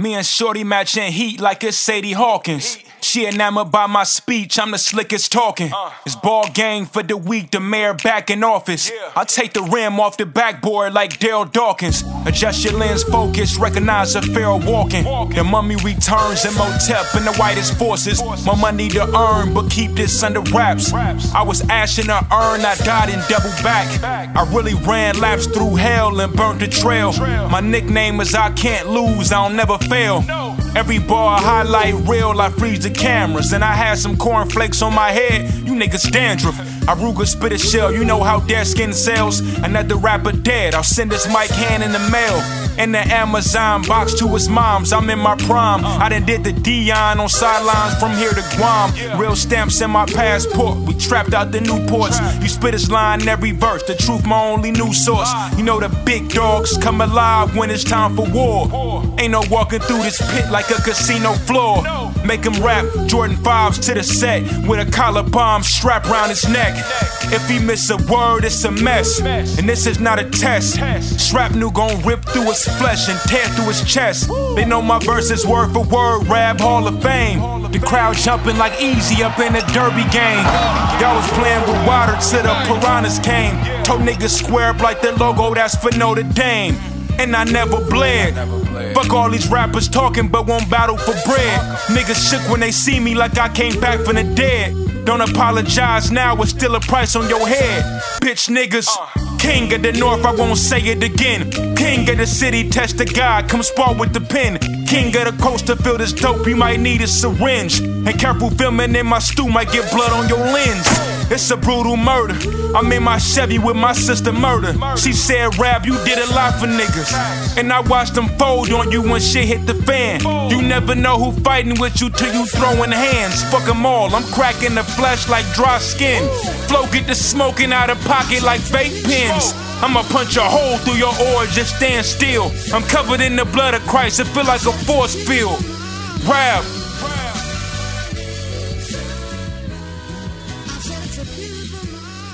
Me and Shorty matching heat like it's Sadie Hawkins. She enamored by my speech, I'm the slickest talking. Uh. It's ball game for the week, the mayor back in office. I take the rim off the backboard like Darryl Dawkins. Adjust your lens focus, recognize a fair walking. The mummy returns Imhotep in the whitest forces. My money to earn, but keep this under wraps. I was ash in a urn, I died in double back. I really ran laps through hell and burnt the trail. My nickname is I can't lose, I'll never fail. Every bar highlight real, I freeze the cameras. And I had some cornflakes on my head, you niggas dandruff. I Ruger spit a shell, you know how dead skin sells. Another rapper dead, I'll send this mic hand in the mail. In the Amazon box to his mom's, I'm in my prime. I done did the Deion on sidelines from here to Guam. Real stamps in my passport, we trapped out the Newports. You spit his line every verse, the truth my only news source. You know the big dogs come alive when it's time for war. Ain't no walking through this pit like a casino floor. Make him rap Jordan 5s to the set with a collar bomb strapped around his neck. If he miss a word, it's a mess. And this is not a test. Shrapnel gon' rip through his flesh and tear through his chest. They know my verses word for word, rap Hall of Fame. The crowd jumping like easy up in a derby game. Y'all was playing with water till the piranhas came. Told niggas square up like their logo, that's for Notre Dame. And I never bled. Fuck all these rappers talking but won't battle for bread. Niggas shook when they see me like I came back from the dead. Don't apologize now, it's still a price on your head. Bitch niggas. King of the North, I won't say it again. King of the city, test the God, come spar with the pen. King of the coast to feel this dope, you might need a syringe. And careful filming in my stew might get blood on your lens. It's a brutal murder. I'm in my Chevy with my sister murder. She said, Rap, you did a lot for niggas. And I watched them fold on you when shit hit the fan. You never know who fighting with you till you throwing hands. Fuck them all, I'm cracking the flesh like dry skin. Flow get the smoking out of pocket like vape pens. I'ma punch a hole through your ore, just stand still. I'm covered in the blood of Christ, it feel like a force field. Rap. A beautiful mind.